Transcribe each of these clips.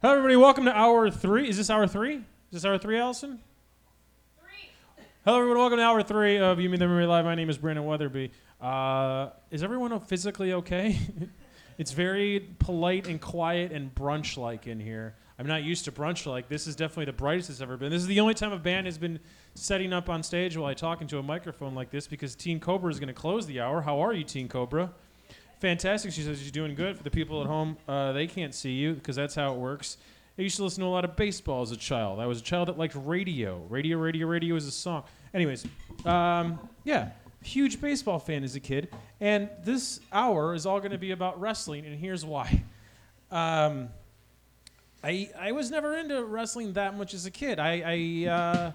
Hello, everybody. Welcome to hour three. Is this hour three? Is this hour three, Allison? Three. Hello, everyone. Welcome to hour three of You, Me, Them, Everybody Live. My name is Brandon Weatherby. Uh, is everyone physically okay? it's very polite and quiet and brunch-like in here. I'm not used to brunch-like. This is definitely the brightest it's ever been. This is the only time a band has been setting up on stage while I talk into a microphone like this because Teen Cobra is going to close the hour. How are you, Teen Cobra? Fantastic. She says she's doing good. For the people at home, uh, they can't see you because that's how it works. I used to listen to a lot of baseball as a child. I was a child that liked radio. Radio, radio, radio is a song. Anyways, um, yeah, huge baseball fan as a kid. And this hour is all going to be about wrestling, and here's why. Um, I I was never into wrestling that much as a kid. I I uh,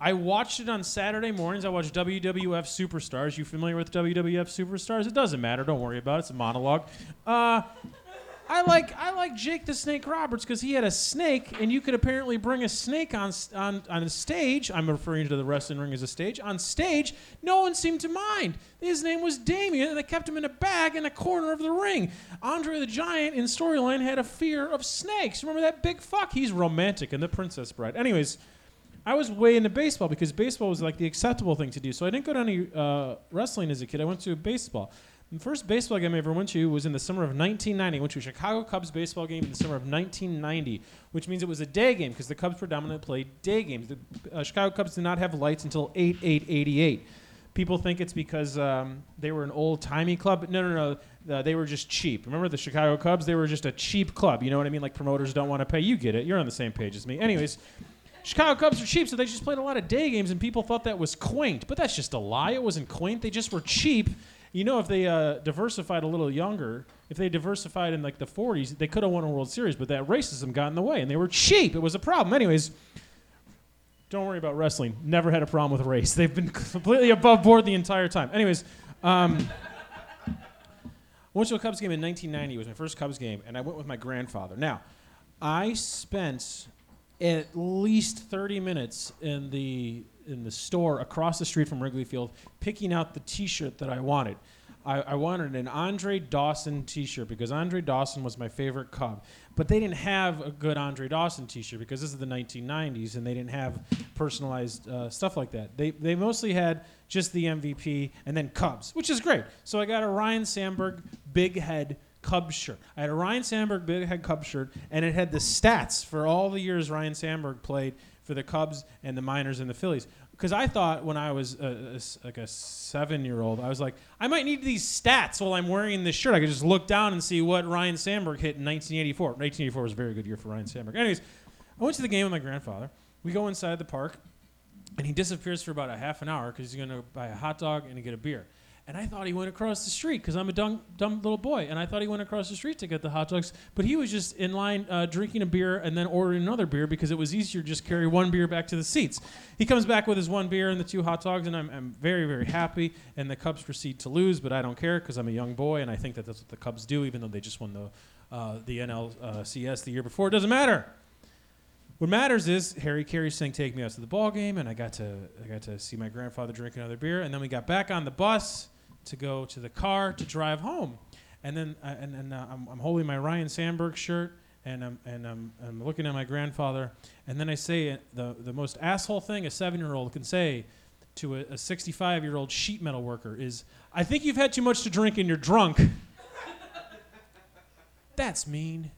I watched it on Saturday mornings. I watched WWF Superstars. You familiar with WWF Superstars? It doesn't matter. Don't worry about it. It's a monologue. Uh, I like I like Jake the Snake Roberts because he had a snake, and you could apparently bring a snake on on on a stage. I'm referring to the wrestling ring as a stage. On stage, no one seemed to mind. His name was Damien, and they kept him in a bag in a corner of the ring. Andre the Giant in storyline had a fear of snakes. Remember that big fuck? He's romantic in The Princess Bride. Anyways. I was way into baseball because baseball was like the acceptable thing to do. So I didn't go to any uh, wrestling as a kid. I went to baseball. The first baseball game I ever went to was in the summer of 1990. I went to a Chicago Cubs baseball game in the summer of 1990, which means it was a day game because the Cubs predominantly played day games. The uh, Chicago Cubs did not have lights until 8 8 88. People think it's because um, they were an old timey club. but No, no, no. Uh, they were just cheap. Remember the Chicago Cubs? They were just a cheap club. You know what I mean? Like promoters don't want to pay. You get it. You're on the same page as me. Anyways. Chicago Cubs are cheap, so they just played a lot of day games, and people thought that was quaint. But that's just a lie. It wasn't quaint. They just were cheap. You know, if they uh, diversified a little younger, if they diversified in like the 40s, they could have won a World Series. But that racism got in the way, and they were cheap. It was a problem. Anyways, don't worry about wrestling. Never had a problem with race. They've been completely above board the entire time. Anyways. Um, went to a Cubs game in 1990. It was my first Cubs game, and I went with my grandfather. Now, I spent at least 30 minutes in the in the store across the street from Wrigley Field picking out the T-shirt that I wanted. I, I, wanted an Andre Dawson T-shirt because Andre Dawson was my favorite Cub, but they didn't have a good Andre Dawson T-shirt because this is the 1990s and they didn't have personalized uh, stuff like that. They they mostly had just the MVP and then Cubs, which is great. So I got a Ryne Sandberg big head Cubs shirt. I had a Ryne Sandberg big head Cubs shirt, and it had the stats for all the years Ryne Sandberg played for the Cubs and the Miners and the Phillies. Because I thought when I was a, a, like a seven-year-old, I was like, I might need these stats while I'm wearing this shirt. I could just look down and see what Ryne Sandberg hit in 1984. 1984 was a very good year for Ryne Sandberg. Anyways, I went to the game with my grandfather. We go inside the park, and he disappears for about a half an hour because he's going to buy a hot dog and get a beer. And I thought he went across the street because I'm a dumb, dumb little boy. And I thought he went across the street to get the hot dogs. But he was just in line uh, drinking a beer and then ordering another beer because it was easier to just carry one beer back to the seats. He comes back with his one beer and the two hot dogs, and I'm, I'm very, very happy. And the Cubs proceed to lose, but I don't care because I'm a young boy and I think that that's what the Cubs do, even though they just won the, uh, the NLCS the year before. It doesn't matter. What matters is Harry Caray saying "Take me out to the ball game," and I got to I got to see my grandfather drink another beer, and then we got back on the bus to go to the car to drive home. And then uh, and, and uh, I'm, I'm, holding my Ryne Sandberg shirt and I'm, and I'm, I'm looking at my grandfather. And then I say the, the most asshole thing a seven year old can say to a 65 year old sheet metal worker is, I think you've had too much to drink and you're drunk. That's mean.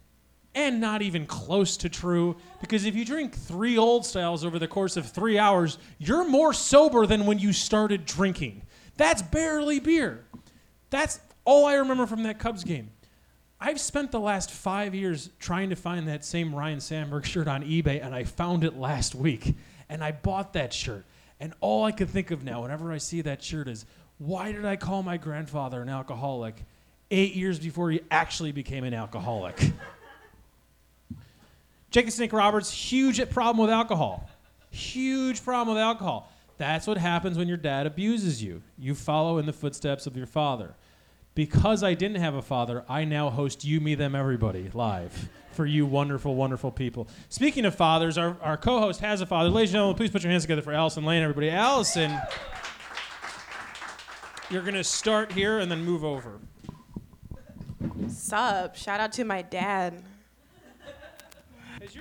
And not even close to true, because if you drink three old styles over the course of three hours, you're more sober than when you started drinking. That's barely beer. That's all I remember from that Cubs game. I've spent the last five years trying to find that same Ryne Sandberg shirt on eBay, and I found it last week. And I bought that shirt. And all I can think of now, whenever I see that shirt, is why did I call my grandfather an alcoholic eight years before he actually became an alcoholic? The Snake Roberts, huge problem with alcohol. Huge problem with alcohol. That's what happens when your dad abuses you. You follow in the footsteps of your father. Because I didn't have a father, I now host You, Me, Them, Everybody live for you wonderful, wonderful people. Speaking of fathers, our, our co host has a father. Ladies and gentlemen, please put your hands together for Allison Lane, everybody. Allison, you're going to start here and then move over. Sup? Shout out to my dad. Has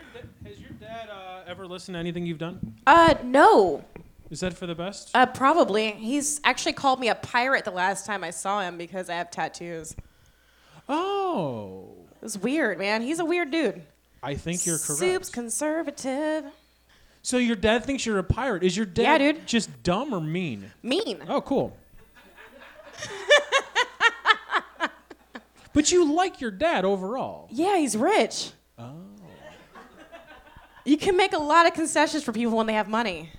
your dad uh, ever listened to anything you've done? Uh, no. Is that for the best? Uh, probably. He's actually called me a pirate the last time I saw him because I have tattoos. oh, It was weird, man. He's a weird dude. I think you're correct. Soup's conservative. so your dad thinks you're a pirate. Is your dad Yeah, dude. just dumb or mean? Mean. Oh, cool. but you like your dad overall. Yeah, he's rich. Oh. You can make a lot of concessions for people when they have money.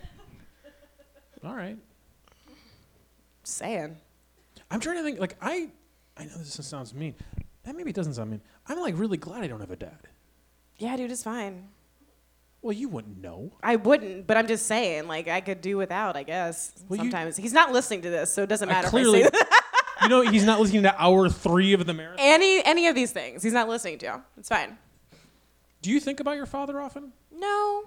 All right. Saying. I'm trying to think. Like I, I know this sounds mean. That maybe it doesn't sound mean. I'm like really glad I don't have a dad. Yeah, dude, it's fine. Well, you wouldn't know. I wouldn't, but I'm just saying, like, I could do without, I guess. Well, you- sometimes. He's not listening to this, so it doesn't I matter clearly, if I say that. you know, he's not listening to hour three of the marathon. any, any of these things. He's not listening to. It's fine. Do you think about your father often? No.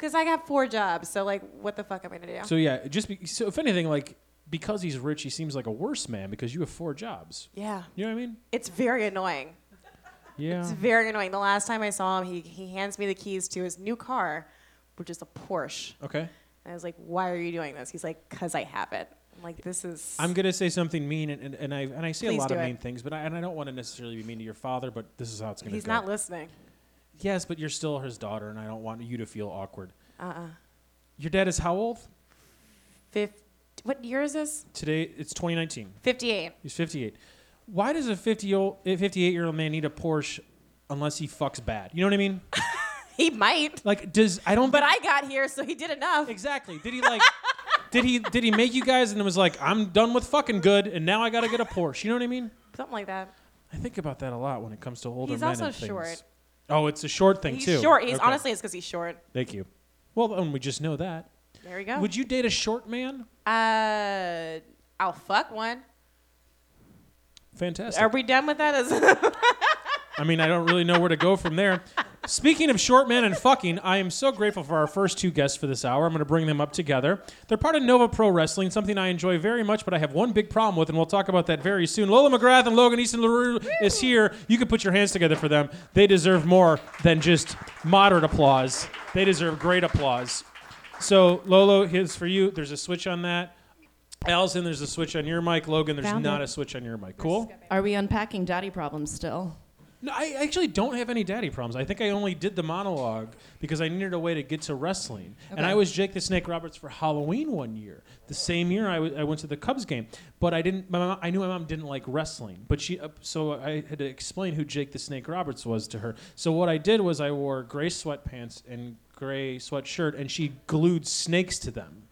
Because I got four jobs, so, like, what the fuck am I to do? So yeah, just be, so if anything, like because he's rich, he seems like a worse man because you have four jobs. yeah. You know what I mean? It's very annoying. Yeah. It's very annoying. The last time I saw him, he, he hands me the keys to his new car, which is a Porsche. Okay. And I was like, why are you doing this? He's like, because I have it. I'm like, this is. I'm gonna say something mean, and, and, and I and I say a lot of it. mean things, but I, and I don't want to necessarily be mean to your father, but this is how it's gonna He's go. not listening. Yes, but you're still his daughter, and I don't want you to feel awkward. Uh uh Your dad is how old? Fif- what year is this? Today it's 2019. 58. He's 58. Why does a 50 old, 58 year old man need a Porsche unless he fucks bad? You know what I mean? He might. Like, does I don't. But I got here, so he did enough. exactly. Did he like? did he did he make you guys and it was like I'm done with fucking good and now I got to get a Porsche? You know what I mean? Something like that. I think about that a lot when it comes to older He's men also and things. short. Oh, it's a short thing He's too. short. He's Okay. honestly, it's because he's short. Thank you. Well, then we just know that. There we go. Would you date a short man? uh, I'll fuck one. Fantastic. Are we done with that? Is I mean, I don't really know where to go from there. Speaking of short men and fucking, I am so grateful for our first two guests for this hour. I'm going to bring them up together. They're part of Nova Pro Wrestling, something I enjoy very much, but I have one big problem with, and we'll talk about that very soon. Lola McGrath and Logan Easton LaRue is here. You can put your hands together for them. They deserve more than just moderate applause. They deserve great applause. So, Lolo, here's for you. There's a switch on that. Allison, there's a switch on your mic. Logan, there's Found not it. a switch on your mic. Cool? Are we unpacking daddy problems still? No, I actually don't have any daddy problems. I think I only did the monologue because I needed a way to get to wrestling. And I was Jake the Snake Roberts for Halloween one year. The same year I, w- I went to the Cubs game, but I didn't. My mom, I knew my mom didn't like wrestling, but she. Uh, so I had to explain who Jake the Snake Roberts was to her. So what I did was I wore gray sweatpants and gray sweatshirt, and she glued snakes to them.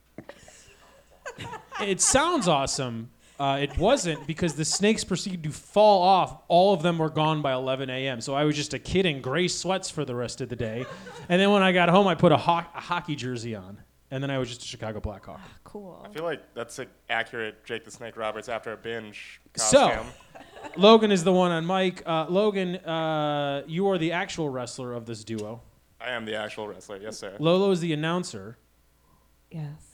it sounds awesome. Uh, it wasn't because the snakes proceeded to fall off. All of them were gone by 11 a.m. So I was just a kid in gray sweats for the rest of the day. And then when I got home, I put a, ho- a hockey jersey on. And then I was just a Chicago Blackhawk. Cool. I feel like that's an accurate Jake the Snake Roberts after a binge costume. So- Logan is the one on mic. Uh, Logan, uh, you are the actual wrestler of this duo. I am the actual wrestler, yes sir. Lolo is the announcer. Yes.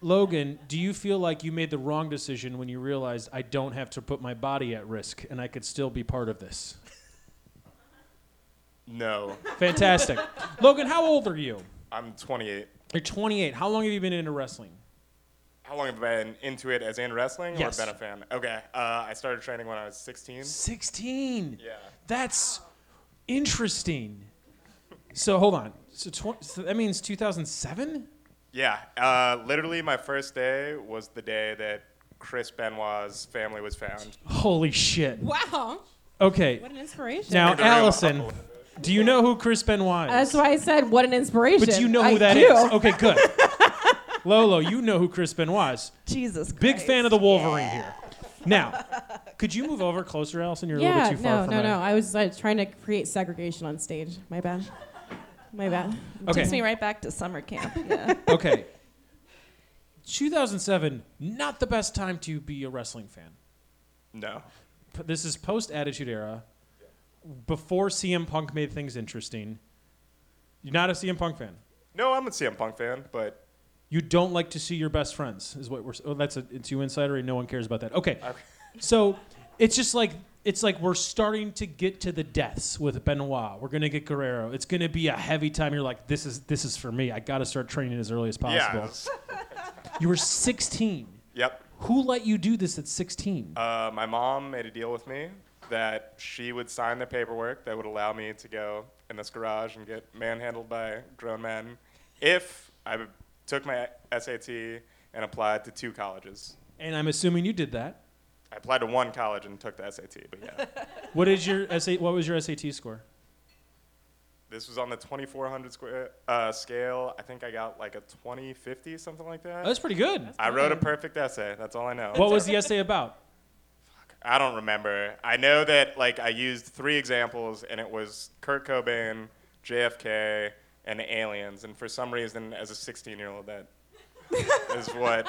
Logan, do you feel like you made the wrong decision when you realized I don't have to put my body at risk and I could still be part of this? No, Fantastic. Logan, how old are you? I'm 28. You're 28. How long have you been into wrestling? How long have I been into it as in wrestling Yes. or been a fan? Okay, uh, I started training when I was 16. 16. Yeah. That's interesting. So hold on. So, tw- so that means 2007? Yeah, uh, literally my first day was the day that Chris Benoit's family was found. Holy shit. Wow. Okay. What an inspiration. Now, In the room. Allison, do you know who Chris Benoit is? That's why I said what an inspiration. But do you know who I that do. is? Okay, good. Lolo, you know who Chris Benoit is. Jesus Christ. Big fan of the Wolverine here. Now, could you move over closer, Allison? You're a little bit too far no, from no, my- no. I was uh, trying to create segregation on stage. My bad. My bad. Ah, okay. Takes me right back to summer camp. Yeah. Okay. 2007, not the best time to be a wrestling fan. No. P- This is post Attitude Era, before CM Punk made things interesting. You're not a CM Punk fan. No, I'm a CM Punk fan, but You don't like to see your best friends, is what we're. s- Oh, that's a. It's you insider, and no one cares about that. Okay. Okay. So it's just like it's like we're starting to get to the deaths with Benoit. We're gonna get Guerrero. It's gonna be a heavy time. You're like, this is this is for me. I got to start training as early as possible. it's- You were 16. Yep. Who let you do this at 16? Uh, my mom made a deal with me that she would sign the paperwork that would allow me to go in this garage and get manhandled by grown men if I took my SAT and applied to two colleges. and I'm assuming you did that. I applied to one college and took the SAT, but yeah. What is your SA, What was your SAT score? this was on the 2400 square uh, scale. I think I got like a 2050, something like that. Oh, that's pretty good. I wrote a perfect essay. That's all I know. What was the essay about? I don't remember. I know that like I used three examples, and it was Kurt Cobain, JFK, and aliens. And for some reason, as a 16-year-old, that is what.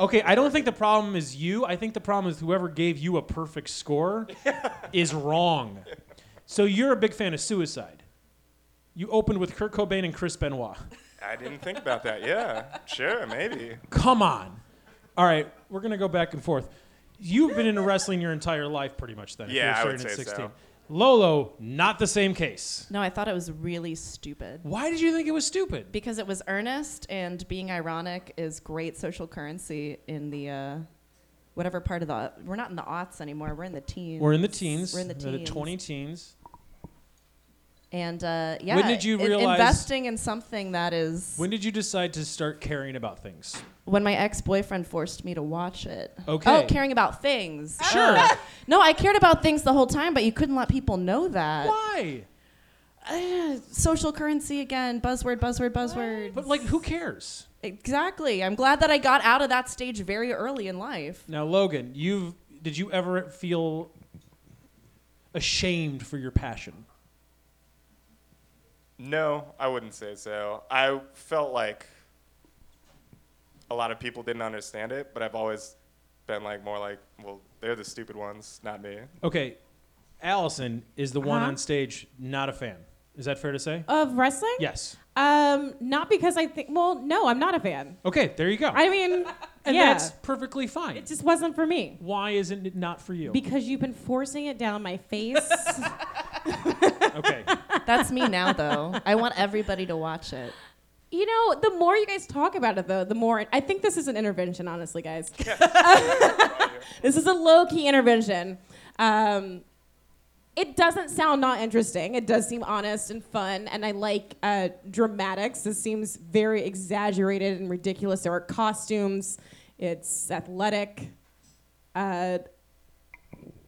Okay, I don't think the problem is you. I think the problem is whoever gave you a perfect score is wrong. So you're a big fan of suicide. You opened with Kurt Cobain and Chris Benoit. I didn't think about that. Yeah, sure, maybe. Come on. All right, we're gonna go back and forth. You've been into wrestling your entire life, pretty much. Then, if Yeah, you're I would starting at say so. Lolo, not the same case. No, I thought it was really stupid. Why did you think it was stupid? Because it was earnest and being ironic is great social currency in the uh, whatever part of the. We're not in the aughts anymore. We're in the teens. We're in the teens. We're in the teens. 20 teens. And uh, yeah, When did you in- realize- investing in something that is When did you decide to start caring about things? when my ex-boyfriend forced me to watch it. Okay. Oh, caring about things. Sure. No, I cared about things the whole time, but you couldn't let people know that. Why? Uh, social currency again. Buzzword. Buzzword. Buzzword. But like, who cares? Exactly. I'm glad that I got out of that stage very early in life. Now, Logan, you've did you ever feel ashamed for your passion? No, I wouldn't say so. I felt like a lot of people didn't understand it, but I've always been like more like, well, they're the stupid ones, not me. Okay, Allison is the one Uh-huh. on stage not a fan. Is that fair to say? Of wrestling? Yes. Um, not because I think. Well, no, I'm not a fan. Okay, there you go. I mean, and yeah, that's perfectly fine. it just wasn't for me Why isn't it not for you? because you've been forcing it down my face. okay. That's me now, though. I want everybody to watch it. you know, the more you guys talk about it, though, the more I think this is an intervention. Honestly, guys, this is a low key intervention. Um, it doesn't sound not interesting. It does seem honest and fun, and I like uh, dramatics. This seems very exaggerated and ridiculous. There are costumes. It's athletic. Uh,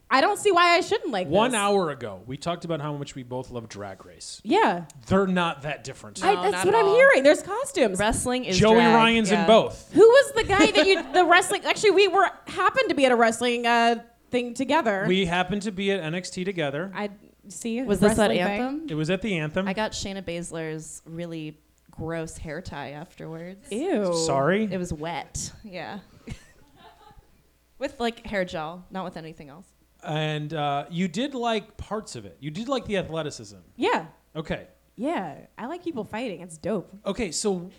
I don't see why I shouldn't like One this. hour ago, we talked about how much we both love Drag Race. Yeah, They're not that different. No, I, not that's at what I'm all. hearing. There's costumes. Wrestling is Joey drag, Ryan's yeah. in both. Who was the guy that you the wrestling? Actually, we were happened to be at a wrestling uh, thing together. We happened to be at NXT together. I see. Was this at wrestling thing. anthem? It was at the Anthem. I got Shayna Baszler's really gross hair tie afterwards. Ew. Sorry. It was wet. Yeah. with like hair gel, not with anything else. And uh, you did like parts of it. You did like the athleticism. Yeah, Okay. yeah. I like people fighting. It's dope. Okay, so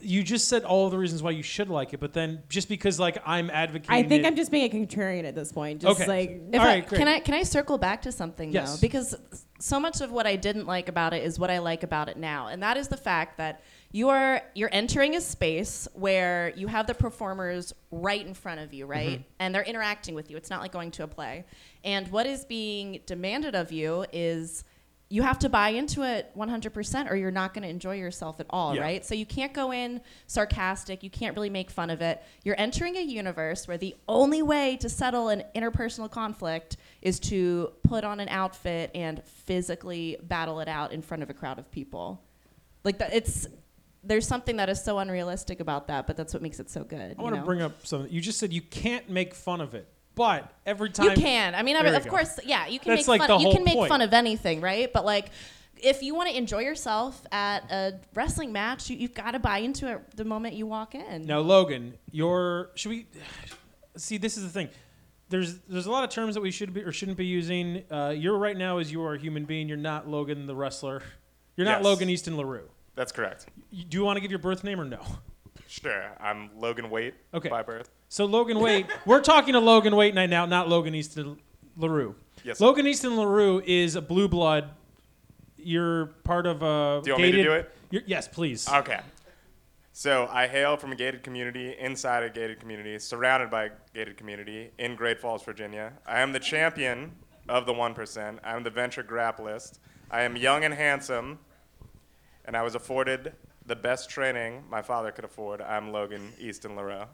you just said all the reasons why you should like it, but then just because like I'm advocating, I think it- I'm just being a contrarian at this point. Just Okay. like If All I, right, great. Can I can I circle back to something Yes. though? Because so much of what I didn't like about it is what I like about it now, and that is the fact that you are you're entering a space where you have the performers right in front of you, right, Mm-hmm. and they're interacting with you. It's not like going to a play, and what is being demanded of you is. You have to buy into it 100% or you're not going to enjoy yourself at all, Yeah. right? So you can't go in sarcastic. You can't really make fun of it. You're entering a universe where the only way to settle an interpersonal conflict is to put on an outfit and physically battle it out in front of a crowd of people. Like that, it's there's something that is so unrealistic about that, but that's what makes it so good. I want to bring up something. You just said you can't make fun of it, but every time You can. I mean, I mean, of go. course, yeah. You can That's make like fun. the You whole can make point. fun of anything, right? But like, if you want to enjoy yourself at a wrestling match, you, you've got to buy into it the moment you walk in. Now, Logan, your should we see? This is the thing. There's there's a lot of terms that we should be or shouldn't be using. Uh, you're right now as you are a human being. You're not Logan the wrestler. You're not Yes. Logan Easton Larue. That's correct. You- Do you want to give your birth name or no? Sure. I'm Logan Waite Okay. by birth. So Logan Wait, we're talking to Logan Wait right now, not Logan Easton Yes, LaRue. sir. Logan Easton LaRue is a blue blood. You're part of a. Do you want me to do it? You're, yes, please. Okay. So I hail from a gated community, inside a gated community, surrounded by a gated community in Great Falls, Virginia. I am the champion of the 1%. I am the venture grapplist. I am young and handsome, and I was afforded the best training my father could afford. I'm Logan Easton LaRue.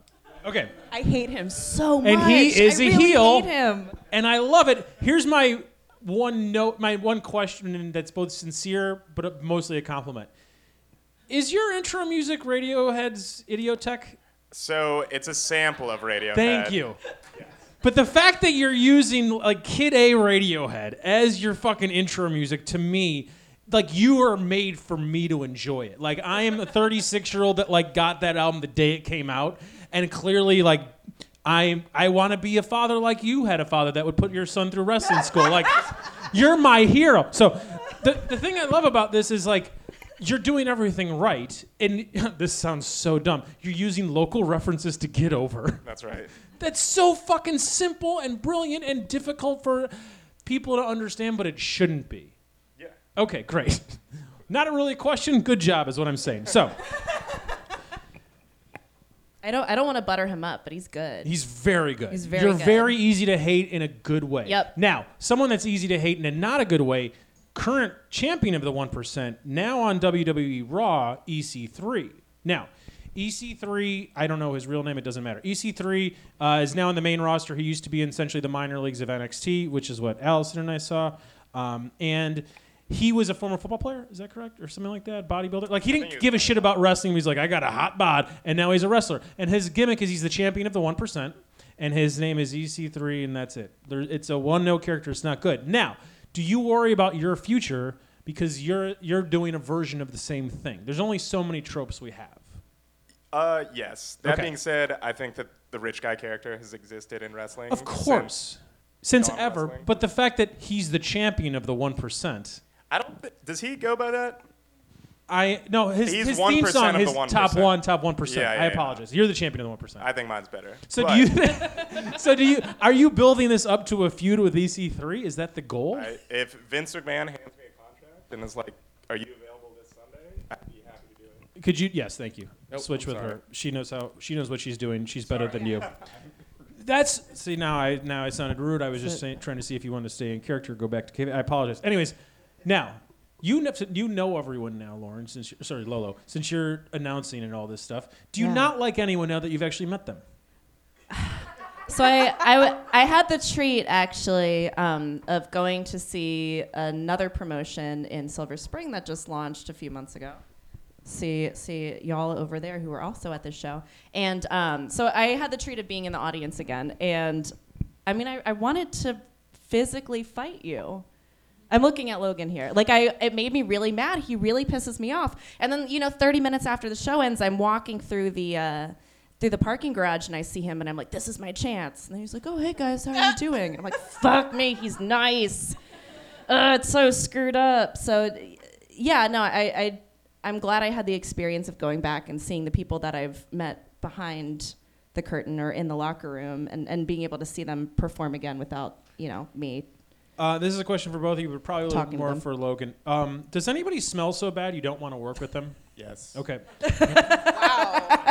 Okay. I hate him so much. And he is I a really heel. Hate him. and I love it. Here's my one note, my one question that's both sincere but mostly a compliment. Is your intro music Radiohead's Idioteque? So it's a sample of Radiohead. Thank you. But the fact that you're using like Kid A Radiohead as your fucking intro music to me, like you are made for me to enjoy it. Like I am a 36 year old that like got that album the day it came out, and clearly like I I want to be a father like you had a father that would put your son through wrestling school. Like you're my hero. So the the thing I love about this is like you're doing everything right, and this sounds so dumb. You're using local references to get over. That's right. That's so fucking simple and brilliant and difficult for people to understand, but it shouldn't be. Okay, great. Not a really question. Good job, is what I'm saying. So I don't. I don't want to butter him up, but he's good. he's very good. He's very You're good. very easy to hate in a good way. Yep. Now, someone that's easy to hate in a not a good way, current champion of the one percent, now on WWE Raw, EC3. Now, EC3, I don't know his real name. It doesn't matter. EC3 uh, is now in the main roster. He used to be in essentially the minor leagues of NXT, which is what Allison and I saw. Um, and he was a former football player. Is that correct, or something like that? Bodybuilder. Like he didn't he give a shit about wrestling. He's like, I got a hot bod, and now he's a wrestler. And his gimmick is he's the champion of the one percent, and his name is EC3, and that's it. There, it's a one note character. It's not good. Now, do you worry about your future because you're you're doing a version of the same thing? There's only so many tropes we have. Uh, yes. That Okay. being said, I think that the rich guy character has existed in wrestling. Of course, since Dawn ever. Wrestling. But the fact that he's the champion of the one percent. I don't. thi- Does he go by that? I no his, He's his 1% theme song of is the top 1%. one, top one percent. Yeah, yeah, I yeah. apologize. You're the champion of the one percent. I think mine's better. So But do you? so do you? Are you building this up to a feud with EC3? Is that the goal? I, if Vince McMahon hands me a contract and is like, "Are you available this Sunday?" I'd be happy to do it. Could you? Yes, thank you. Nope, Switch I'm with sorry. her. She knows how. She knows what she's doing. She's better than you. That's see now. I now I sounded rude. I was just saying, trying to see if you wanted to stay in character. or Go back to. Cave. I apologize. Anyways, now you know, you know everyone now, Lauren. Since you're, sorry, Lolo. Since you're announcing and all this stuff, do you Yeah. not like anyone now that you've actually met them? So I, I, w- I had the treat actually um, of going to see another promotion in Silver Spring that just launched a few months ago. See, see y'all over there who were also at this show, and um, so I had the treat of being in the audience again. And I mean, I, I wanted to physically fight you. I'm looking at Logan here. Like I, it made me really mad. He really pisses me off. And then you know, 30 minutes after the show ends, I'm walking through the. Uh, through the parking garage and I see him and I'm like, this is my chance. And he's like, oh, hey guys, how are you doing? And I'm like, fuck me, he's nice. Uh, it's so screwed up. So, yeah, no, I, I, I'm glad I had the experience of going back and seeing the people that I've met behind the curtain or in the locker room and, and being able to see them perform again without, you know, me. Uh, this is a question for both of you, but probably a little Talking to more them. for Logan. Um, does anybody smell so bad you don't want to work with them? Yes. Okay.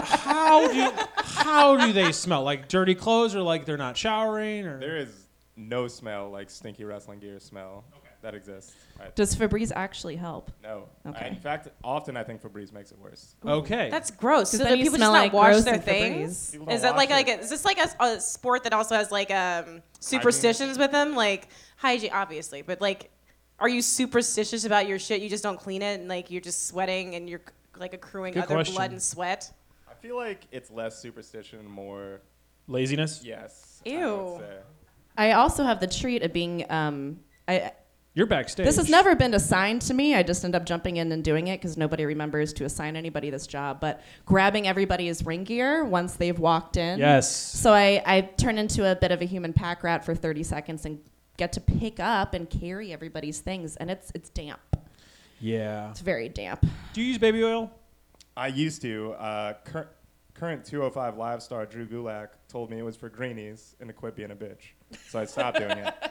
How do how do they smell? Like dirty clothes, or like they're not showering, or There is no smell like stinky wrestling gear smell that exists. I, Does Febreze actually help? no. I, Okay. in fact, often I think Febreze makes it worse. okay. That's gross. So then do you people smell just like not wash gross their and things? Febreze. People don't Is that like wash like it. a, is this like a, a sport that also has like um superstitions with them? Like hygiene, obviously, but like, are you superstitious about your shit? You just don't clean it, and like you're just sweating and you're like accruing Good other question. blood and sweat. I feel like it's less superstition, more Laziness. yes. I Ew. would say. I also have the treat of being, um, I, You're backstage. This has never been assigned to me. I just end up jumping in and doing it because nobody remembers to assign anybody this job. But grabbing everybody's ring gear once they've walked in. Yes. So I, I turn into a bit of a human pack rat for 30 seconds and get to pick up and carry everybody's things. And it's, it's damp. Yeah. It's very damp. Do you use baby oil? I used to. Uh, cur- current 205 live star Drew Gulak told me it was for greenies and to quit being a bitch. So I stopped doing it.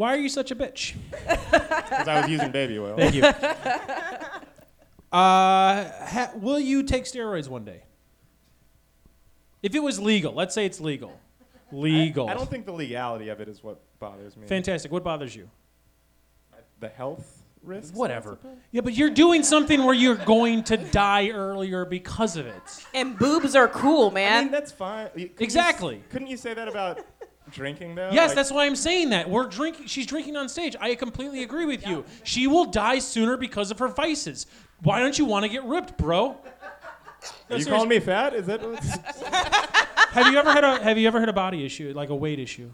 Why are you such a bitch? Because I was using baby oil. Thank you. Uh, ha- will you take steroids one day? If it was legal, let's say it's legal. Legal. I, I don't think the legality of it is what bothers me. Fantastic. What bothers you? the health risks. Whatever. Yeah, but you're doing something where you're going to die earlier because of it. And boobs are cool, I man. mean, that's fine. Couldn't you Exactly. couldn't you say that about drinking though? Yes, Like, that's why I'm saying that. We're drinking. She's drinking on stage. I completely agree with you. She will die sooner because of her vices. Why don't you want to get ripped, bro? No, Are you calling me fat? Is that what's Have you ever had a Have you ever had a body issue, like a weight issue?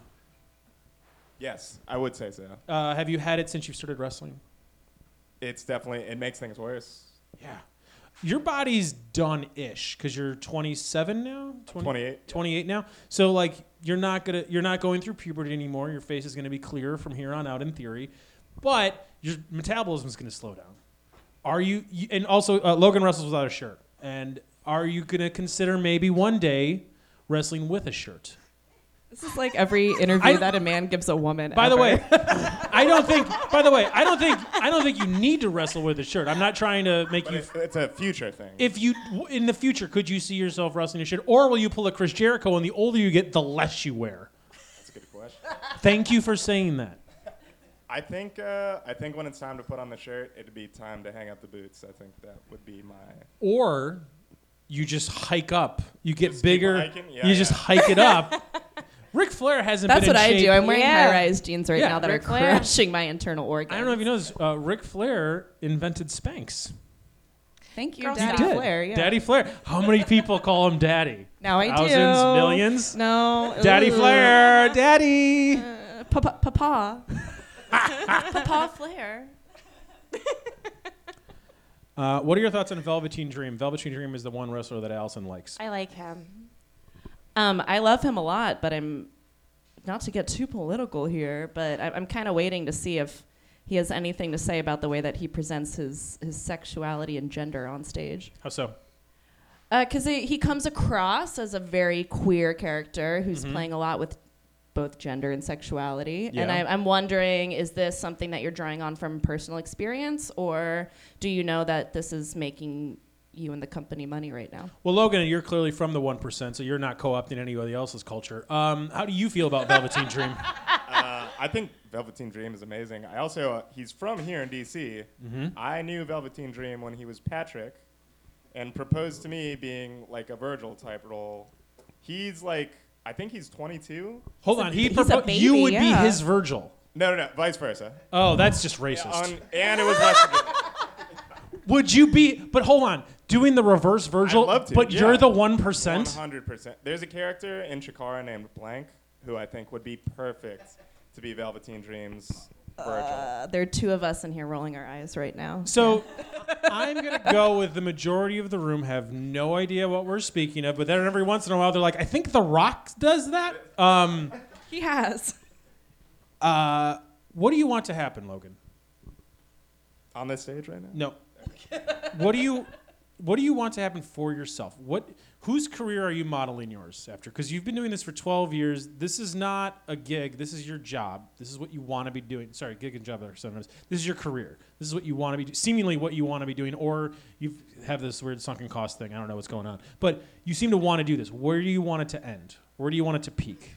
Yes, I would say so. Uh, have you had it since you started wrestling? It's definitely it makes things worse. Yeah. Your body's done-ish because you're 27 now. 20 28. 28 now. So like you're not gonna you're not going through puberty anymore. Your face is gonna be clearer from here on out in theory, but your metabolism is gonna slow down. Are you? you and also uh, Logan wrestles without a shirt. And are you gonna consider maybe one day wrestling with a shirt? This is like every interview I- that a man gives a woman. By the way, I don't think. By the way, I don't think. I don't think you need to wrestle with a shirt. I'm not trying to make But you. it's, it's a future thing. If you in the future, could you see yourself wrestling a shirt, or will you pull a Chris Jericho? And the older you get, the less you wear. That's a good question. Thank you for saying that. I think uh, I think when it's time to put on the shirt, it'd be time to hang up the boots. I think that would be my. Or you just hike up. You get Just bigger. hiking? Yeah, you just hike it up. Ric Flair hasn't That's been what in I shape. do. I'm wearing Yeah. high-rise jeans right Yeah. now that Ric are Flair. crushing my internal organs. I don't know if you know this. Uh, Ric Flair invented Spanx. Thank you, Girl Daddy Scout. Flair. Yeah. Daddy Flair. How many people call him Daddy? Now I Thousands, do. millions. No. Daddy Ooh. Flair. Daddy. Uh, Papa. Papa. Papa Flair. Uh, what are your thoughts on Velveteen Dream? Velveteen Dream is the one wrestler that Allison likes. I like him. Um, I love him a lot, but I'm not to get too political here, but I, I'm kind of waiting to see if he has anything to say about the way that he presents his his sexuality and gender on stage. How so? Because he, he comes across as a very queer character who's Mhm. playing a lot with both gender and sexuality. And Yeah. I, I'm wondering, is this something that you're drawing on from personal experience, or do you know that this is making you and the company money right now? Well, Logan, you're clearly from the one percent, so you're not co-opting anybody else's culture. Um, how do you feel about Velveteen Dream? Uh, I think Velveteen Dream is amazing. I also uh, he's from here in DC. Mm-hmm. I knew Velveteen Dream when he was Patrick, and proposed to me being like a Virgil type role. He's like I think he's 22. Hold He's a- on, he he's a propo- baby, you would yeah. be his Virgil. No, no, no, vice versa. Oh, that's just racist. On, and it was would you be? But hold on, doing the reverse Virgil. love to, but yeah. you're the one percent. 100%. There's a character in Chikara named Blank who I think would be perfect to be Velveteen Dream's Uh, there are two of us in here rolling our eyes right now. So I'm gonna go with the majority of the room have no idea what we're speaking of, but then every once in a while they're like, I think The Rock does that. Um, he has. uh, what do you want to happen, Logan? On this stage right now? No. what do you what do you want to happen for yourself? What whose career are you modeling yours after? Because you've been doing this for 12 years. This is not a gig. This is your job. This is what you want to be doing. Sorry, gig and job are sometimes. This is your career. This is what you want to be do- seemingly what you want to be doing or you have this weird sunken cost thing. I don't know what's going on. But you seem to want to do this. Where do you want it to end? Where do you want it to peak?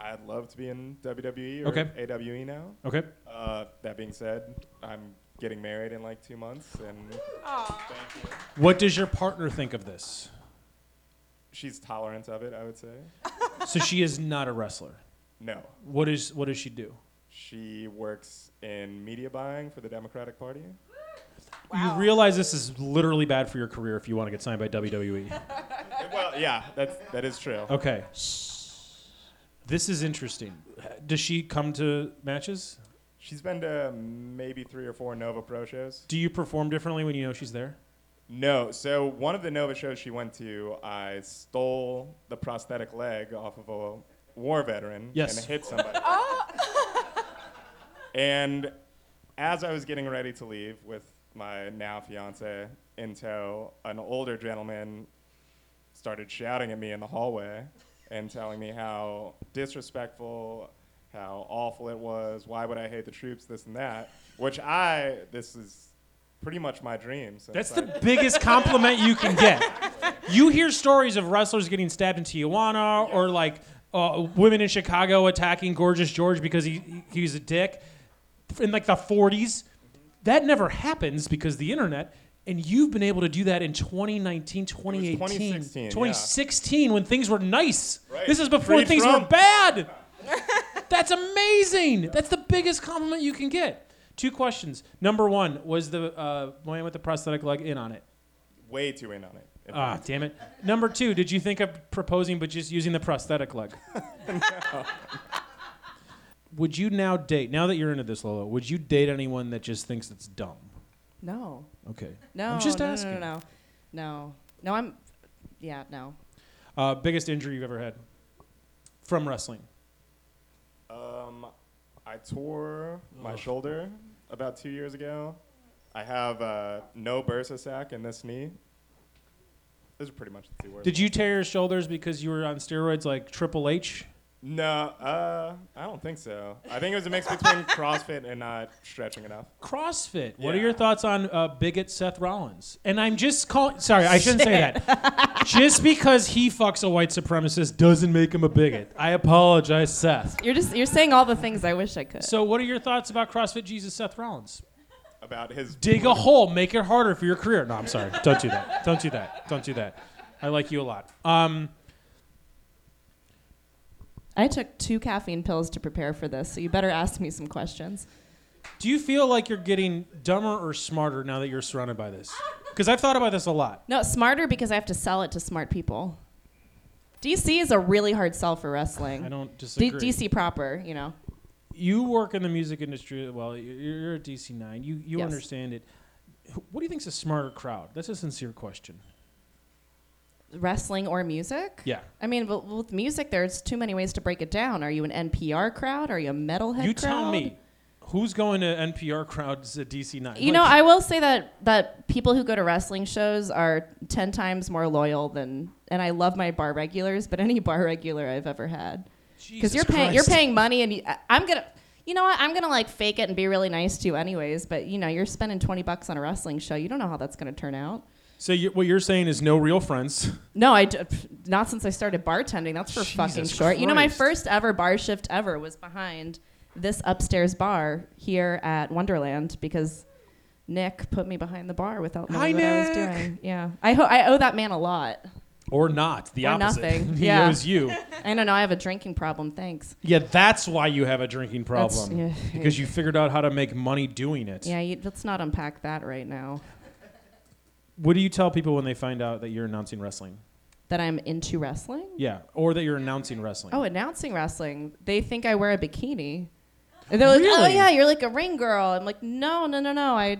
I'd love to be in WWE or Okay. AEW now. Okay? Uh, that being said, I'm getting married in like two months, and thank you. What does your partner think of this? She's tolerant of it, I would say. So she is not a wrestler. No, What is what does she do? she works in media buying for the Democratic Party. You realize this is literally bad for your career if you want to get signed by WWE. well, yeah, that's that is true. Okay. This is interesting. Does she come to matches? She's been to maybe three or four Nova Pro shows. Do you perform differently when you know she's there? No, so one of the Nova shows she went to, I stole the prosthetic leg off of a war veteran Yes. and hit somebody. Oh. and as I was getting ready to leave with my now fiance in tow, an older gentleman started shouting at me in the hallway and telling me how disrespectful, how awful it was. Why would I hate the troops? This and that. Which I, this is pretty much my dream. That's I- the biggest compliment you can get. You hear stories of wrestlers getting stabbed in Tijuana or like uh, women in Chicago attacking Gorgeous George because he he's a dick in like the 40s. That never happens because the internet. And you've been able to do that in 2019, 2018, 2016, yeah. when things were nice. Right. This is before Free things were bad. That's amazing. That's the biggest compliment you can get. Two questions. Number one, was the uh, man with the prosthetic leg in on it? way too in on it. in Ah, fact. damn it. Number two, did you think of proposing but just using the prosthetic leg? Would you now date, now that you're into this, Lolo, would you date anyone that just thinks it's dumb? No. Okay. No. I'm just no, no, asking. No, no, no. No. No, I'm. Yeah, no. Uh, biggest injury you've ever had from wrestling? Um, I tore my shoulder about two years ago. I have uh, no bursa sac in this knee. Those are pretty much the two words. Did you tear your shoulders because you were on steroids like Triple H? No, uh, I don't think so. I think it was a mix between CrossFit and not stretching enough. CrossFit. What are Yeah. your thoughts on uh, bigot Seth Rollins? And I'm just calling. Sorry, I shouldn't say that. just because he fucks a white supremacist doesn't make him a bigot. I apologize, Seth. You're just you're saying all the things I wish I could. So, what are your thoughts about CrossFit Jesus Seth Rollins? About his Dig a hole, make it harder for your career. No, I'm sorry. Don't do that. Don't do that. Don't do that. I like you a lot. Um, I took two caffeine pills to prepare for this, so you better ask me some questions. do you feel like you're getting dumber or smarter now that you're surrounded by this? Because I've thought about this a lot. No, smarter because I have to sell it to smart people. DC is a really hard sell for wrestling. I don't D- disagree. DC proper, you know. you work in the music industry. Well, you're, you're at DC Nine. You you Yes. understand it. What do you think is a smarter crowd? That's a sincere question. Wrestling or music? Yeah. I mean, but with music, there's too many ways to break it down. Are you an NPR crowd? Are you a metalhead you crowd? tell me, who's going to NPR crowds at DC Nine? You know, I will say that that people who go to wrestling shows are ten times more loyal than, and I love my bar regulars, but any bar regular I've ever had, because you're paying you're paying money, and you, I- I'm gonna, you know what, I'm gonna like fake it and be really nice to you anyways, but you know, you're spending twenty bucks on a wrestling show, you don't know how that's gonna turn out. So you, what you're saying is no real friends. No, I d- not since I started bartending. That's for fucking Jesus short. You know, my Christ. first ever bar shift ever was behind this upstairs bar here at Wonderland because Nick put me behind the bar without knowing Hi, what I was Nick. doing. Yeah, I ho- I owe that man a lot. Or not. The Or opposite. nothing. he Yeah. owes you. I don't know. I have a drinking problem. Thanks. Yeah, that's why you have a drinking That's- problem. yeah. Because you figured out how to make money doing it. Yeah, you, let's not unpack that right now. What do you tell people when they find out that you're announcing wrestling? That I'm into wrestling. Yeah, or that you're announcing wrestling. Oh, announcing wrestling. They think I wear a bikini. And they're like, "Oh yeah, you're like a ring girl." I'm like, "No, no, no, no. I,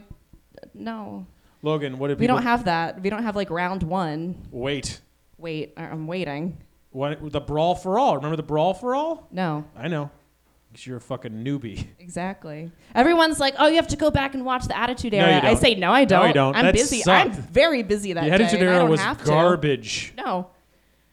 no. Logan, what did We people don't have that. We don't have like round one. wait? Wait, I- I'm waiting. What the brawl for all? Remember the brawl for all? No, I know. Because you're a fucking newbie. exactly. Everyone's like, "Oh, you have to go back and watch the Attitude No, Era." you I don't. say, "No, I don't. No, you don't. I'm That busy. I'm very busy that the day. Attitude and Era was have to. garbage. No,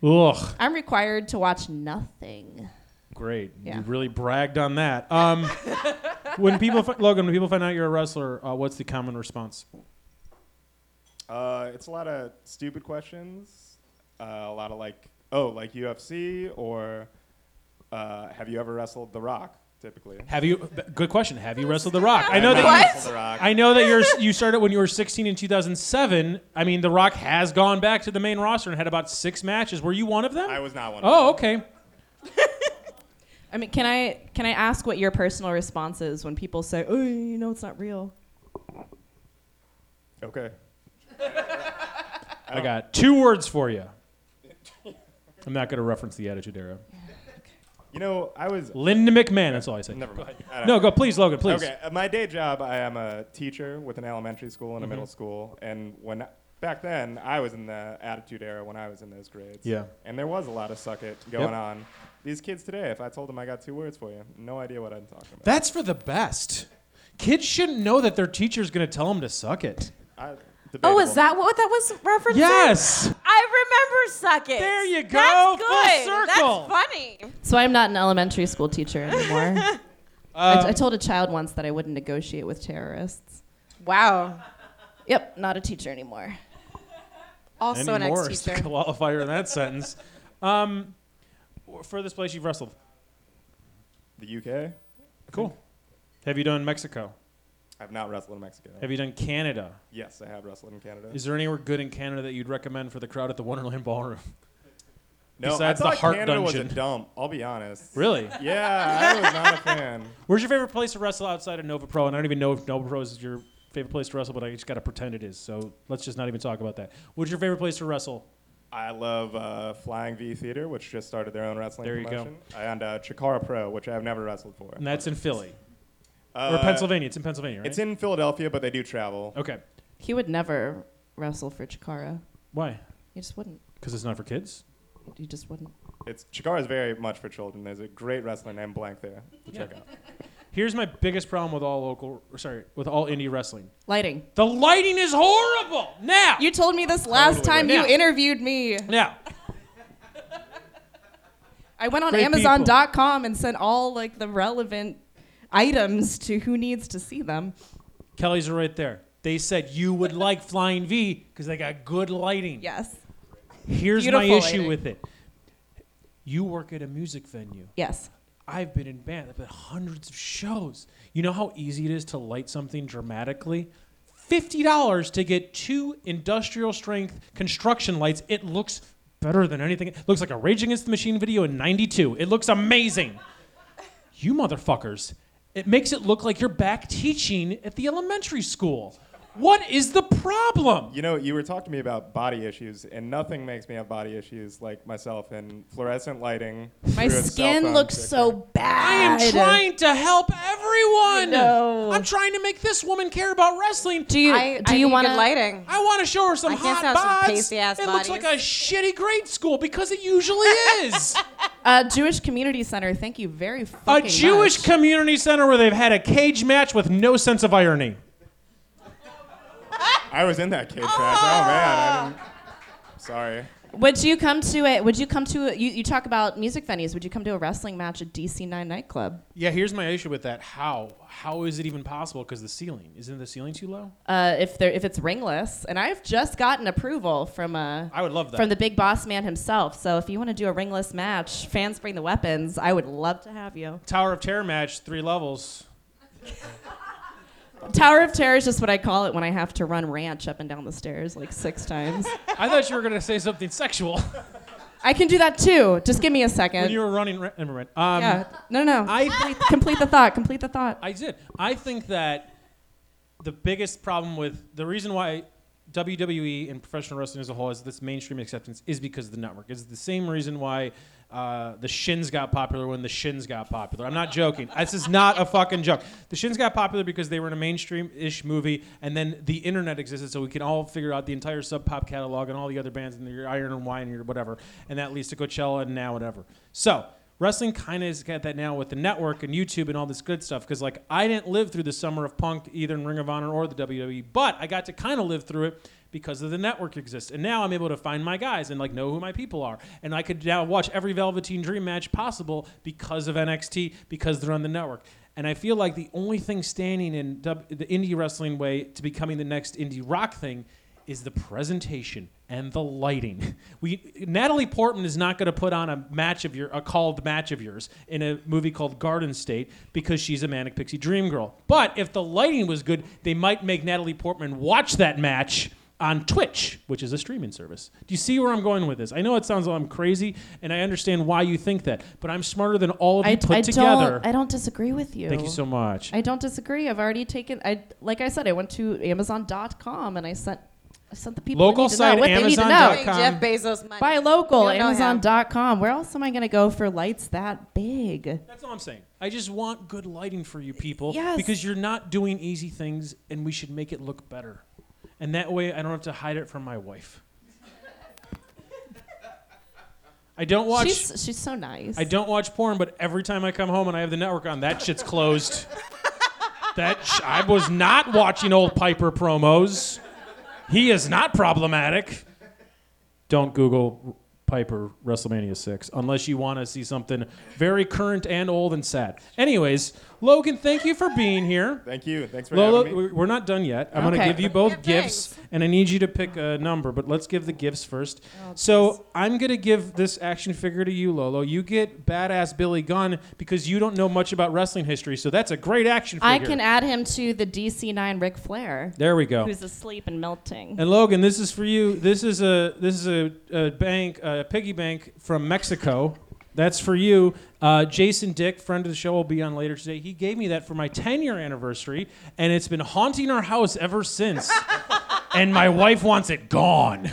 Ugh. I'm required to watch nothing. Great. Yeah. You really bragged on that. Um, when people, fi- Logan, when people find out you're a wrestler, uh, what's the common response? Uh, it's a lot of stupid questions. Uh, a lot of like, oh, like UFC or uh, have you ever wrestled The Rock? Typically. Have you? Good question. Have you wrestled The Rock? I know that. never You, The Rock. I know that you're. You started when you were 16 in 2007. I mean, The Rock has gone back to the main roster and had about six matches. Were you one of them? I was not one. of them. oh, okay. I mean, can I can I ask what your personal response is when people say, "Oh, you know, it's not real"? Okay. I got two words for you. I'm not going to reference the Attitude Era. You know, I was. Linda McMahon. That's all I say. Never mind. I don't No, go, please, Logan, please. Okay, my day job, I am a teacher with an elementary school and a Mm-hmm. middle school, and when back then I was in the attitude era when I was in those grades. Yeah. And there was a lot of suck it going Yep. on. These kids today, if I told them I got two words for you, no idea what I'm talking about. That's for the best. Kids shouldn't know that their teacher's going to tell them to suck it. I, Oh, debatable. is that what that was referencing? Yes. I I remember Suck It. There you go, That's full good. circle. That's funny. So I'm not an elementary school teacher anymore. I, Um, I told a child once that I wouldn't negotiate with terrorists. Wow. Yep, not a teacher anymore. Also an anymore is the ex-teacher. qualifier in that sentence. Um, furthest place you've wrestled? The UK. Cool. Have you done Mexico? I've not wrestled in Mexico. Have you done Canada? Yes, I have wrestled in Canada. Is there anywhere good in Canada that you'd recommend for the crowd at the Wonderland Ballroom? no, besides I the thought Hart Canada Dungeon? was a dump. I'll be honest. Really? Yeah, I was not a fan. Where's your favorite place to wrestle outside of Nova Pro? And I don't even know if Nova Pro is your favorite place to wrestle, but I just got to pretend it is. So let's just not even talk about that. What's your favorite place to wrestle? I love uh, Flying V Theater, which just started their own wrestling There you go. And uh, Chikara Pro, which I've never wrestled for. And that's in Philly Uh, or Pennsylvania. It's in Pennsylvania, right? It's in Philadelphia, but they do travel. okay. He would never wrestle for Chikara. Why? He just wouldn't. Because it's not for kids. He just wouldn't. It's Chikara is very much for children. There's a great wrestler named Blank there to check out. Here's my biggest problem with all local, or sorry, with all indie wrestling. Lighting. The lighting is horrible. Now, You told me this last Totally time right. you Yeah. interviewed me. now, I went on Great Amazon.com and sent all like the relevant items to who needs to see them. Kelly's are right there. They said you would like Flying V because they got good lighting. Yes. Here's my issue lighting. with it. You work at a music venue. Yes. I've been in band. I've been hundreds of shows. You know how easy it is to light something dramatically? Fifty dollars to get two industrial strength construction lights. It looks better than anything. It looks like a Rage Against the Machine video in '92. It looks amazing. You motherfuckers! It makes it look like you're back teaching at the elementary school. What is the problem? You know, you were talking to me about body issues, and nothing makes me have body issues like myself and fluorescent lighting. My through a cell skin phone looks picture. so bad. I am trying to help everyone. know. I'm trying to make this woman care about wrestling. Do you I, do I you need want good lighting. I want to show her some I can't hot have some bods. pasty-ass it looks like a shitty grade school because it usually is. uh, Jewish Community Center? Thank you very much. a Jewish much. community center where they've had a cage match with no sense of irony. I was in that cage match. Oh man, I'm sorry. Would you come to it? Would you come to a, you? You talk about music venues. Would you come to a wrestling match at DC Nine nightclub? Yeah, here's my issue with that. How? How is it even possible? Because the ceiling isn't the ceiling too low? Uh, if there if it's ringless, and I've just gotten approval from uh I would love that. from the big boss man himself. So if you want to do a ringless match, fans bring the weapons. I would love to have you. Tower of Terror match, three levels. Tower of Terror is just what I call it when I have to run ranch up and down the stairs like six times. I thought you were gonna say something sexual I can do that too. Just give me a second. when you were running. Ra- never mind. Um, yeah. No, no. I- complete, complete the thought. Complete the thought. I did. I think that the biggest problem with the reason why WWE and professional wrestling as a whole has this mainstream acceptance is because of the network. It's the same reason why uh, the Shins got popular when the Shins got popular. I'm not joking. This is not a fucking joke. The Shins got popular because they were in a mainstream-ish movie, and then the internet existed, so we can all figure out the entire Sub Pop catalog and all the other bands and your Iron and Wine and whatever, and that leads to Coachella and now whatever. So wrestling kind of has got that now with the network and YouTube and all this good stuff. Because like I didn't live through the summer of Punk either in Ring of Honor or the WWE, but I got to kind of live through it because of the network exists. And now I'm able to find my guys and like know who my people are. And I could now watch every Velveteen Dream match possible because of NXT because they're on the network. And I feel like the only thing standing in the indie wrestling way to becoming the next indie rock thing is the presentation and the lighting. We Natalie Portman is not going to put on a match of your a called match of yours in a movie called Garden State because she's a manic pixie dream girl. But if the lighting was good, they might make Natalie Portman watch that match on Twitch, which is a streaming service. Do you see where I'm going with this? I know it sounds like I'm crazy, and I understand why you think that, but I'm smarter than all of you I, put I together. don't. I don't disagree with you. Thank you so much. I don't disagree. I've already taken. I like I said. I went to Amazon.com and I sent. I sent the people Local who need site, know what they need to know. Amazon.com. Jeff Bezos money. Buy local. You don't know him. Amazon.com. Where else am I going to go for lights that big? That's all I'm saying. I just want good lighting for you people Yes. because you're not doing easy things and we should make it look better. And that way I don't have to hide it from my wife. I don't watch She's she's so nice. I don't watch porn, but every time I come home and I have the network on, that shit's closed. that sh- I was not watching old Piper promos. He is not problematic. don't Google Piper WrestleMania 6 unless you want to see something very current and old and sad. Anyways, Logan, thank you for being here. Thank you. Thanks for Lola, having me. we're we're not done yet. I'm going to give you both Yeah, gifts, thanks. and I need you to pick a number, but let's give the gifts first. Oh, so I'm going to give this action figure to you, Lolo. You get badass Billy Gunn because you don't know much about wrestling history, so that's a great action figure. I can add him to the DC9 Ric Flair, There we go. who's asleep and melting. And Logan, this is for you. This is a this is a, a bank, a piggy bank from Mexico. That's for you. Uh, Jason Dick, friend of the show, will be on later today. He gave me that for my 10 year anniversary, and it's been haunting our house ever since. and my wife wants it gone.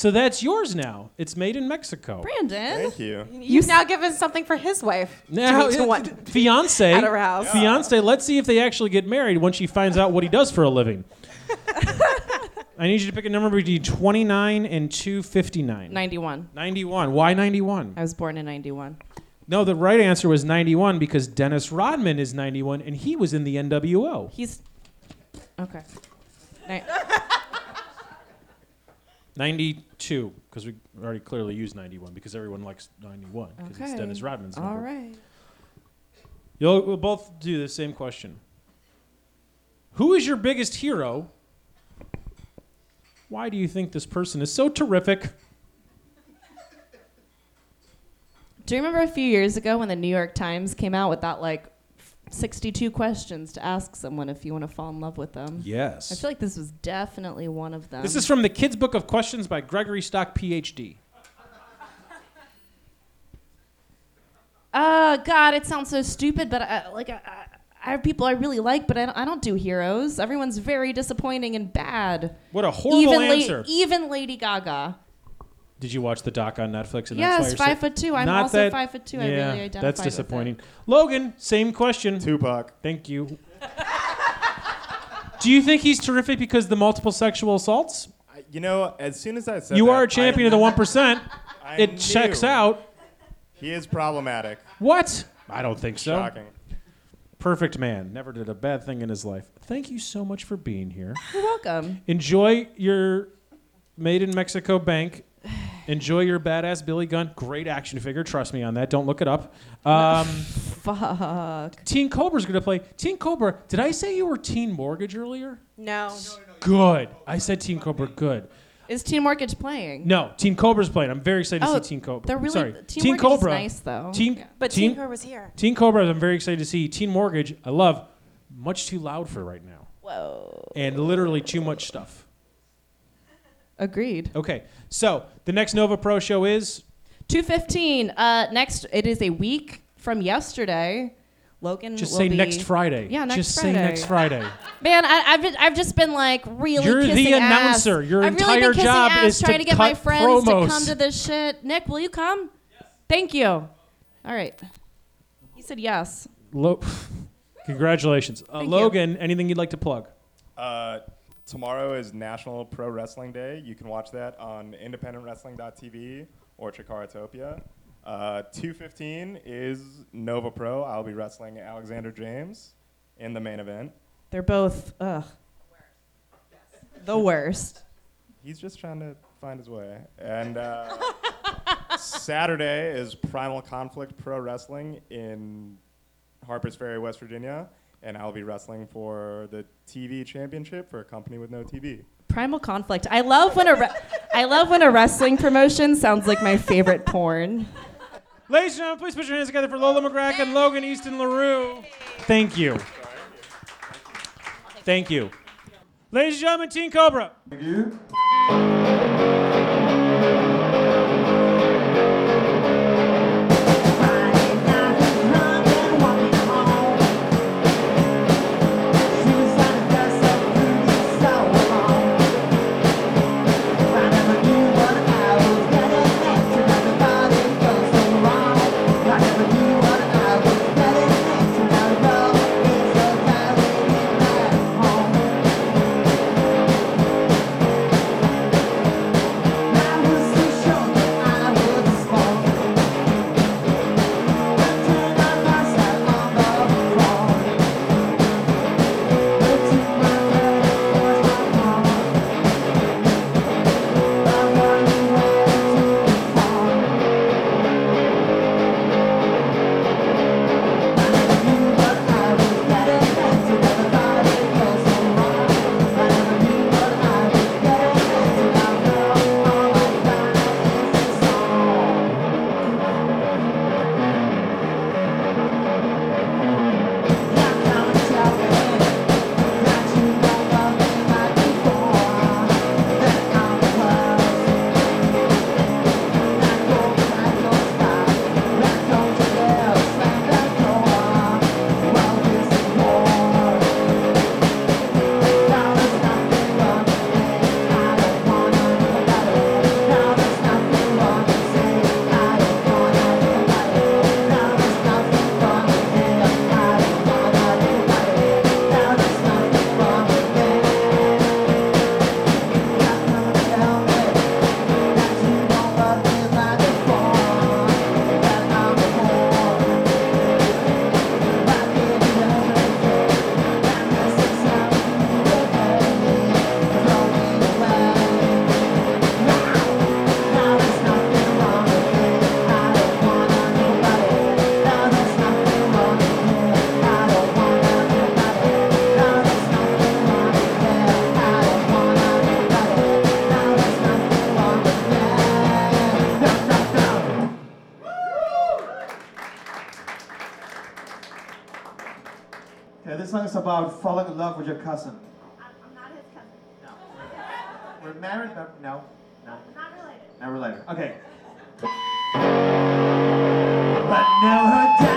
So that's yours now. It's made in Mexico. Brandon. Thank you. You've now given something for his wife. Now, to, to want fiance, at her house. fiance. Let's see if they actually get married when she finds out what he does for a living. I need you to pick a number between 29 and 259. 91. 91. Why 91? I was born in 91. No, the right answer was 91 because Dennis Rodman is 91 and he was in the NWO. He's. Okay. Ni- 92 because we already clearly used 91 because everyone likes 91 because it's Okay. Dennis Rodman's All number. right. You'll we'll both do the same question. Who is your biggest hero? Why do you think this person is so terrific? Do you remember a few years ago when the New York Times came out with that like 62 questions to ask someone if you want to fall in love with them? Yes. I feel like this was definitely one of them. This is from the Kids Book of Questions by Gregory Stock, PhD. Uh, God, it sounds so stupid, but I, like I, I, I have people I really like, but I don't, I don't do heroes. Everyone's very disappointing and bad. What a horrible even, La- answer. even Lady Gaga. Did you watch the doc on Netflix? And that's why yes, you're five so- foot two. I'm Not also that- five foot two. I yeah, really identify that's with it. disappointing. Logan, same question. Tupac. Thank you. Do you think he's terrific because the multiple sexual assaults? I- You know, as soon as I said You that, are a champion of the one percent. I, I It checks out. He is problematic. What? I don't think so. Shocking. Perfect man. Never did a bad thing in his life. Thank you so much for being here. You're welcome. Enjoy your made in Mexico bank. Enjoy your badass Billy Gunn. Great action figure. Trust me on that. Don't look it up. Um, Fuck. Teen Cobra's going to play. Teen Cobra, did I say you were Teen Mortgage earlier? No. Good. I said Teen Cobra. Good. Is Team Mortgage playing? No, Teen Cobra's playing. I'm very excited to Oh, see Teen Cobra. They're really Sorry. Teen, Teen Mortgage Cobra. Is nice though. Team, Yeah. But Teen, Tinker was here. Teen Cobra, I'm very excited to see. Teen Mortgage, I love. Much too loud for right now. Whoa. And literally too much stuff. Agreed. Okay, so the next Nova Pro show is 215. Uh, next, it is a week from yesterday. Logan just will say be- next Friday. Yeah, next just Friday. say next Friday. Man, I, I've been, I've just been like really. You're the kissing announcer. Ass. Your I've really entire been kissing job ass is trying to, get my friends promos. to come to this shit. Nick, will you come? Yes. Thank you. All right. He said yes. Lo- Congratulations, uh, Thank you. Logan. Anything you'd like to plug? Uh, tomorrow is National Pro Wrestling Day. You can watch that on independentwrestling.tv or Chikaratopia. Uh, 215 is Nova Pro. I'll be wrestling Alexander James in the main event. They're both ugh. The worst. He's just trying to find his way. And uh, Saturday is Primal Conflict Pro Wrestling in Harpers Ferry, West Virginia. And I'll be wrestling for the TV championship for a company with no TV. Primal conflict. I love when a re- I love when a wrestling promotion sounds like my favorite porn. Ladies and gentlemen, please put your hands together for Lola McGrath and Logan Easton LaRue. Thank you. Thank you. Ladies and gentlemen, Teen Cobra. Home. Your cousin. I'm, I'm not his cousin. No. We're married, but no. No. Not related. Not related. Okay. But now her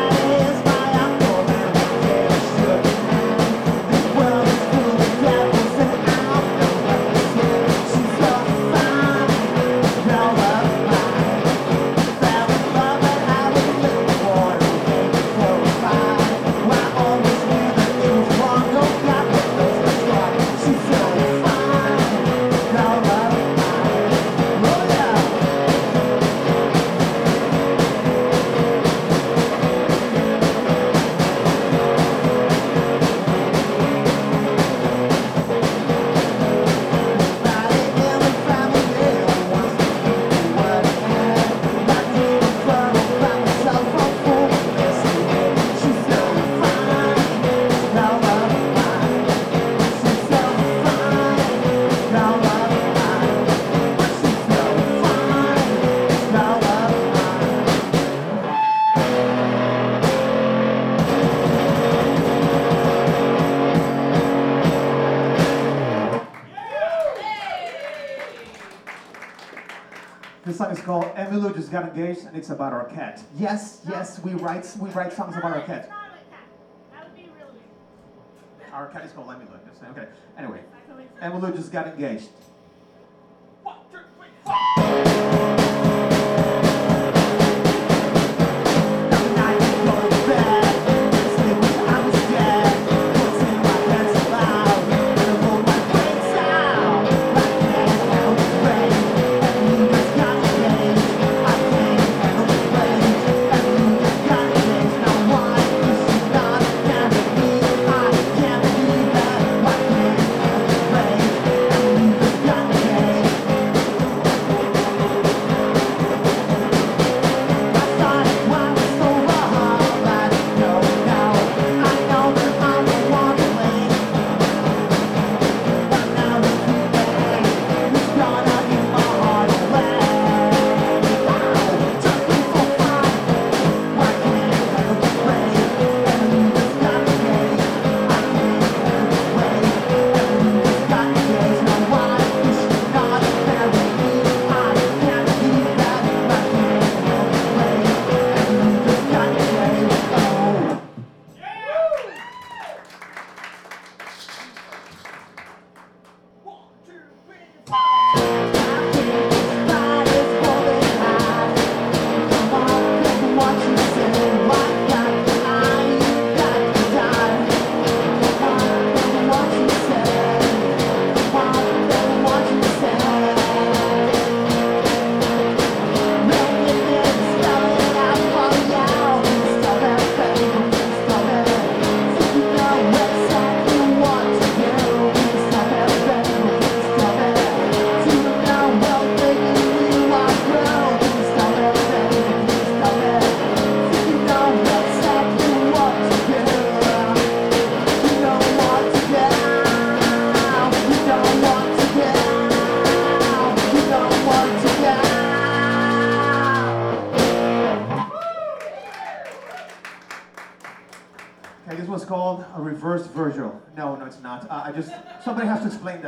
This song is called Emilu Just Got Engaged and it's about our cat. Yes, yes, we write we write songs about our cat. Our cat is called Emilu. Okay. Anyway. Emilu just got engaged.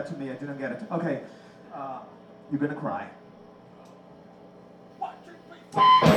To me. I didn't get it. Okay, uh, you're gonna cry. Okay,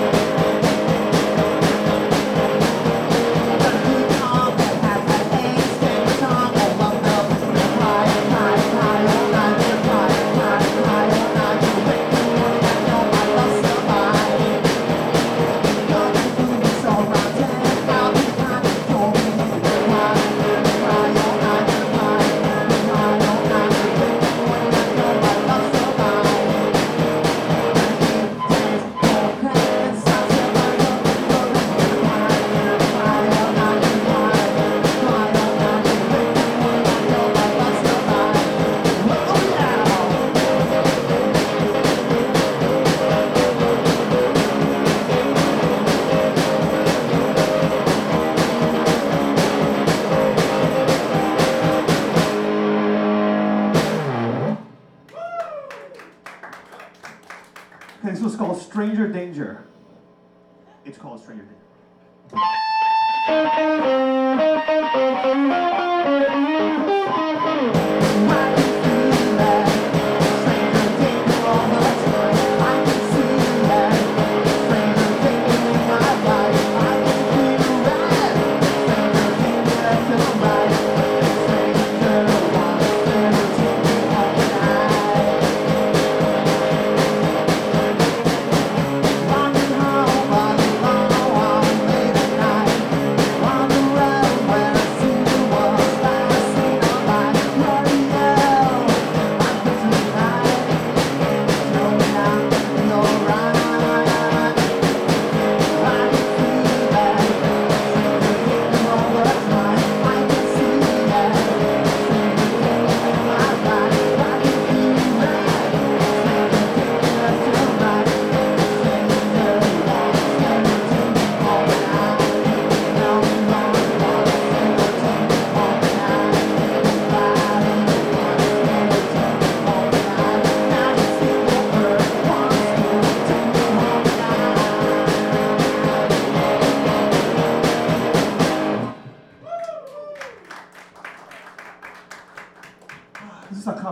It's called Stranger Danger.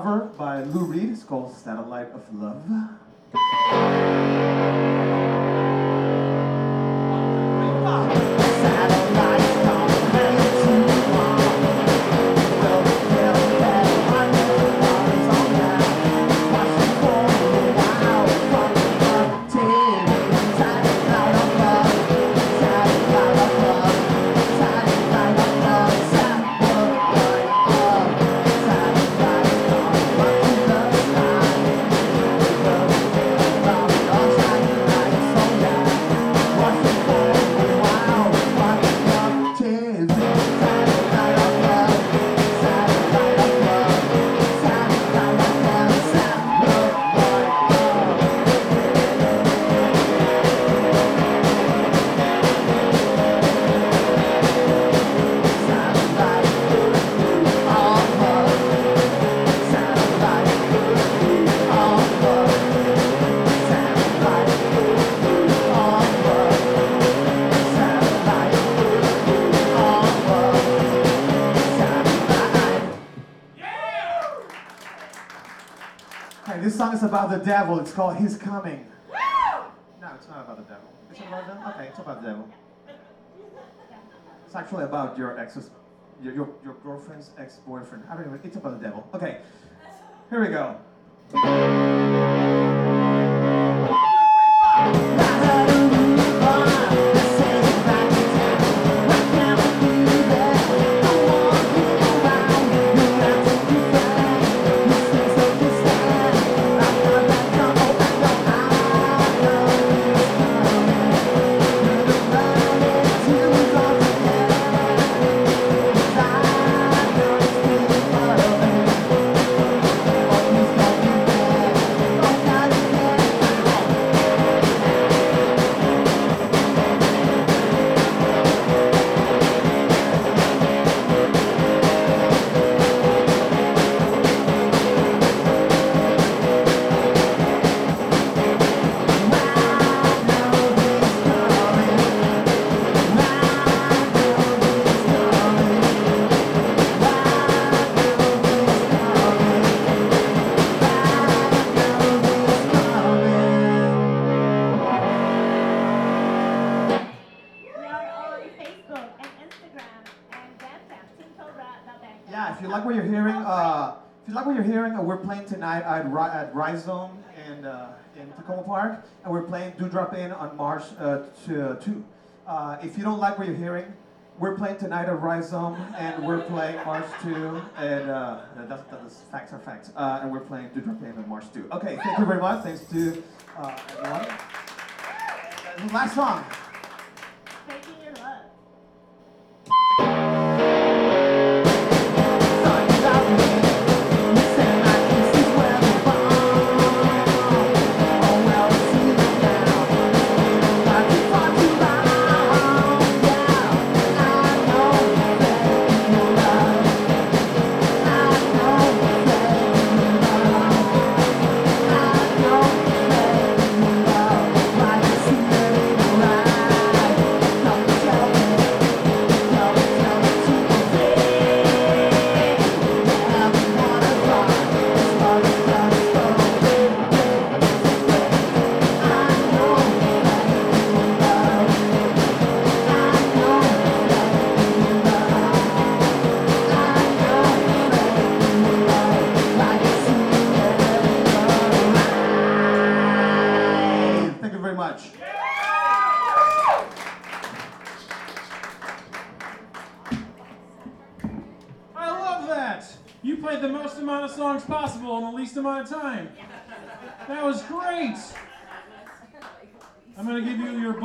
Lou Reed. It's called Satellite of Love. About the devil. It's called His Coming. No, it's not about the devil. It's about the devil? Okay, it's about the devil. It's actually about your ex's, your, your, your girlfriend's ex-boyfriend. I don't know, it's about the devil. Okay, here we go. In Takoma Park, and we're playing Dew Drop Inn on March uh, uh, 2. Uh, if you don't like what you're hearing, we're playing tonight at Rhizome, and we're playing March 2, and uh, that's, that's facts are facts, uh, and we're playing Dew Drop Inn on March 2. Okay, thank you very much. Thanks to uh, everyone. Last song.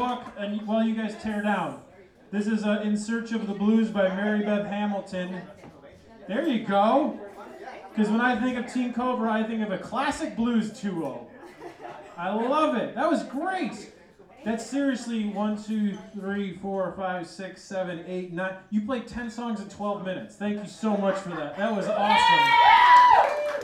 Book, and while you guys tear down, this is uh, "In Search of the Blues" by Marybeth Hamilton. There you go. Because when I think of Teen Cobra, I think of a classic blues duo. I love it. That was great. That's seriously one, two, three, four, five, six, seven, eight, nine. You played 10 songs in 12 minutes. Thank you so much for that. That was awesome.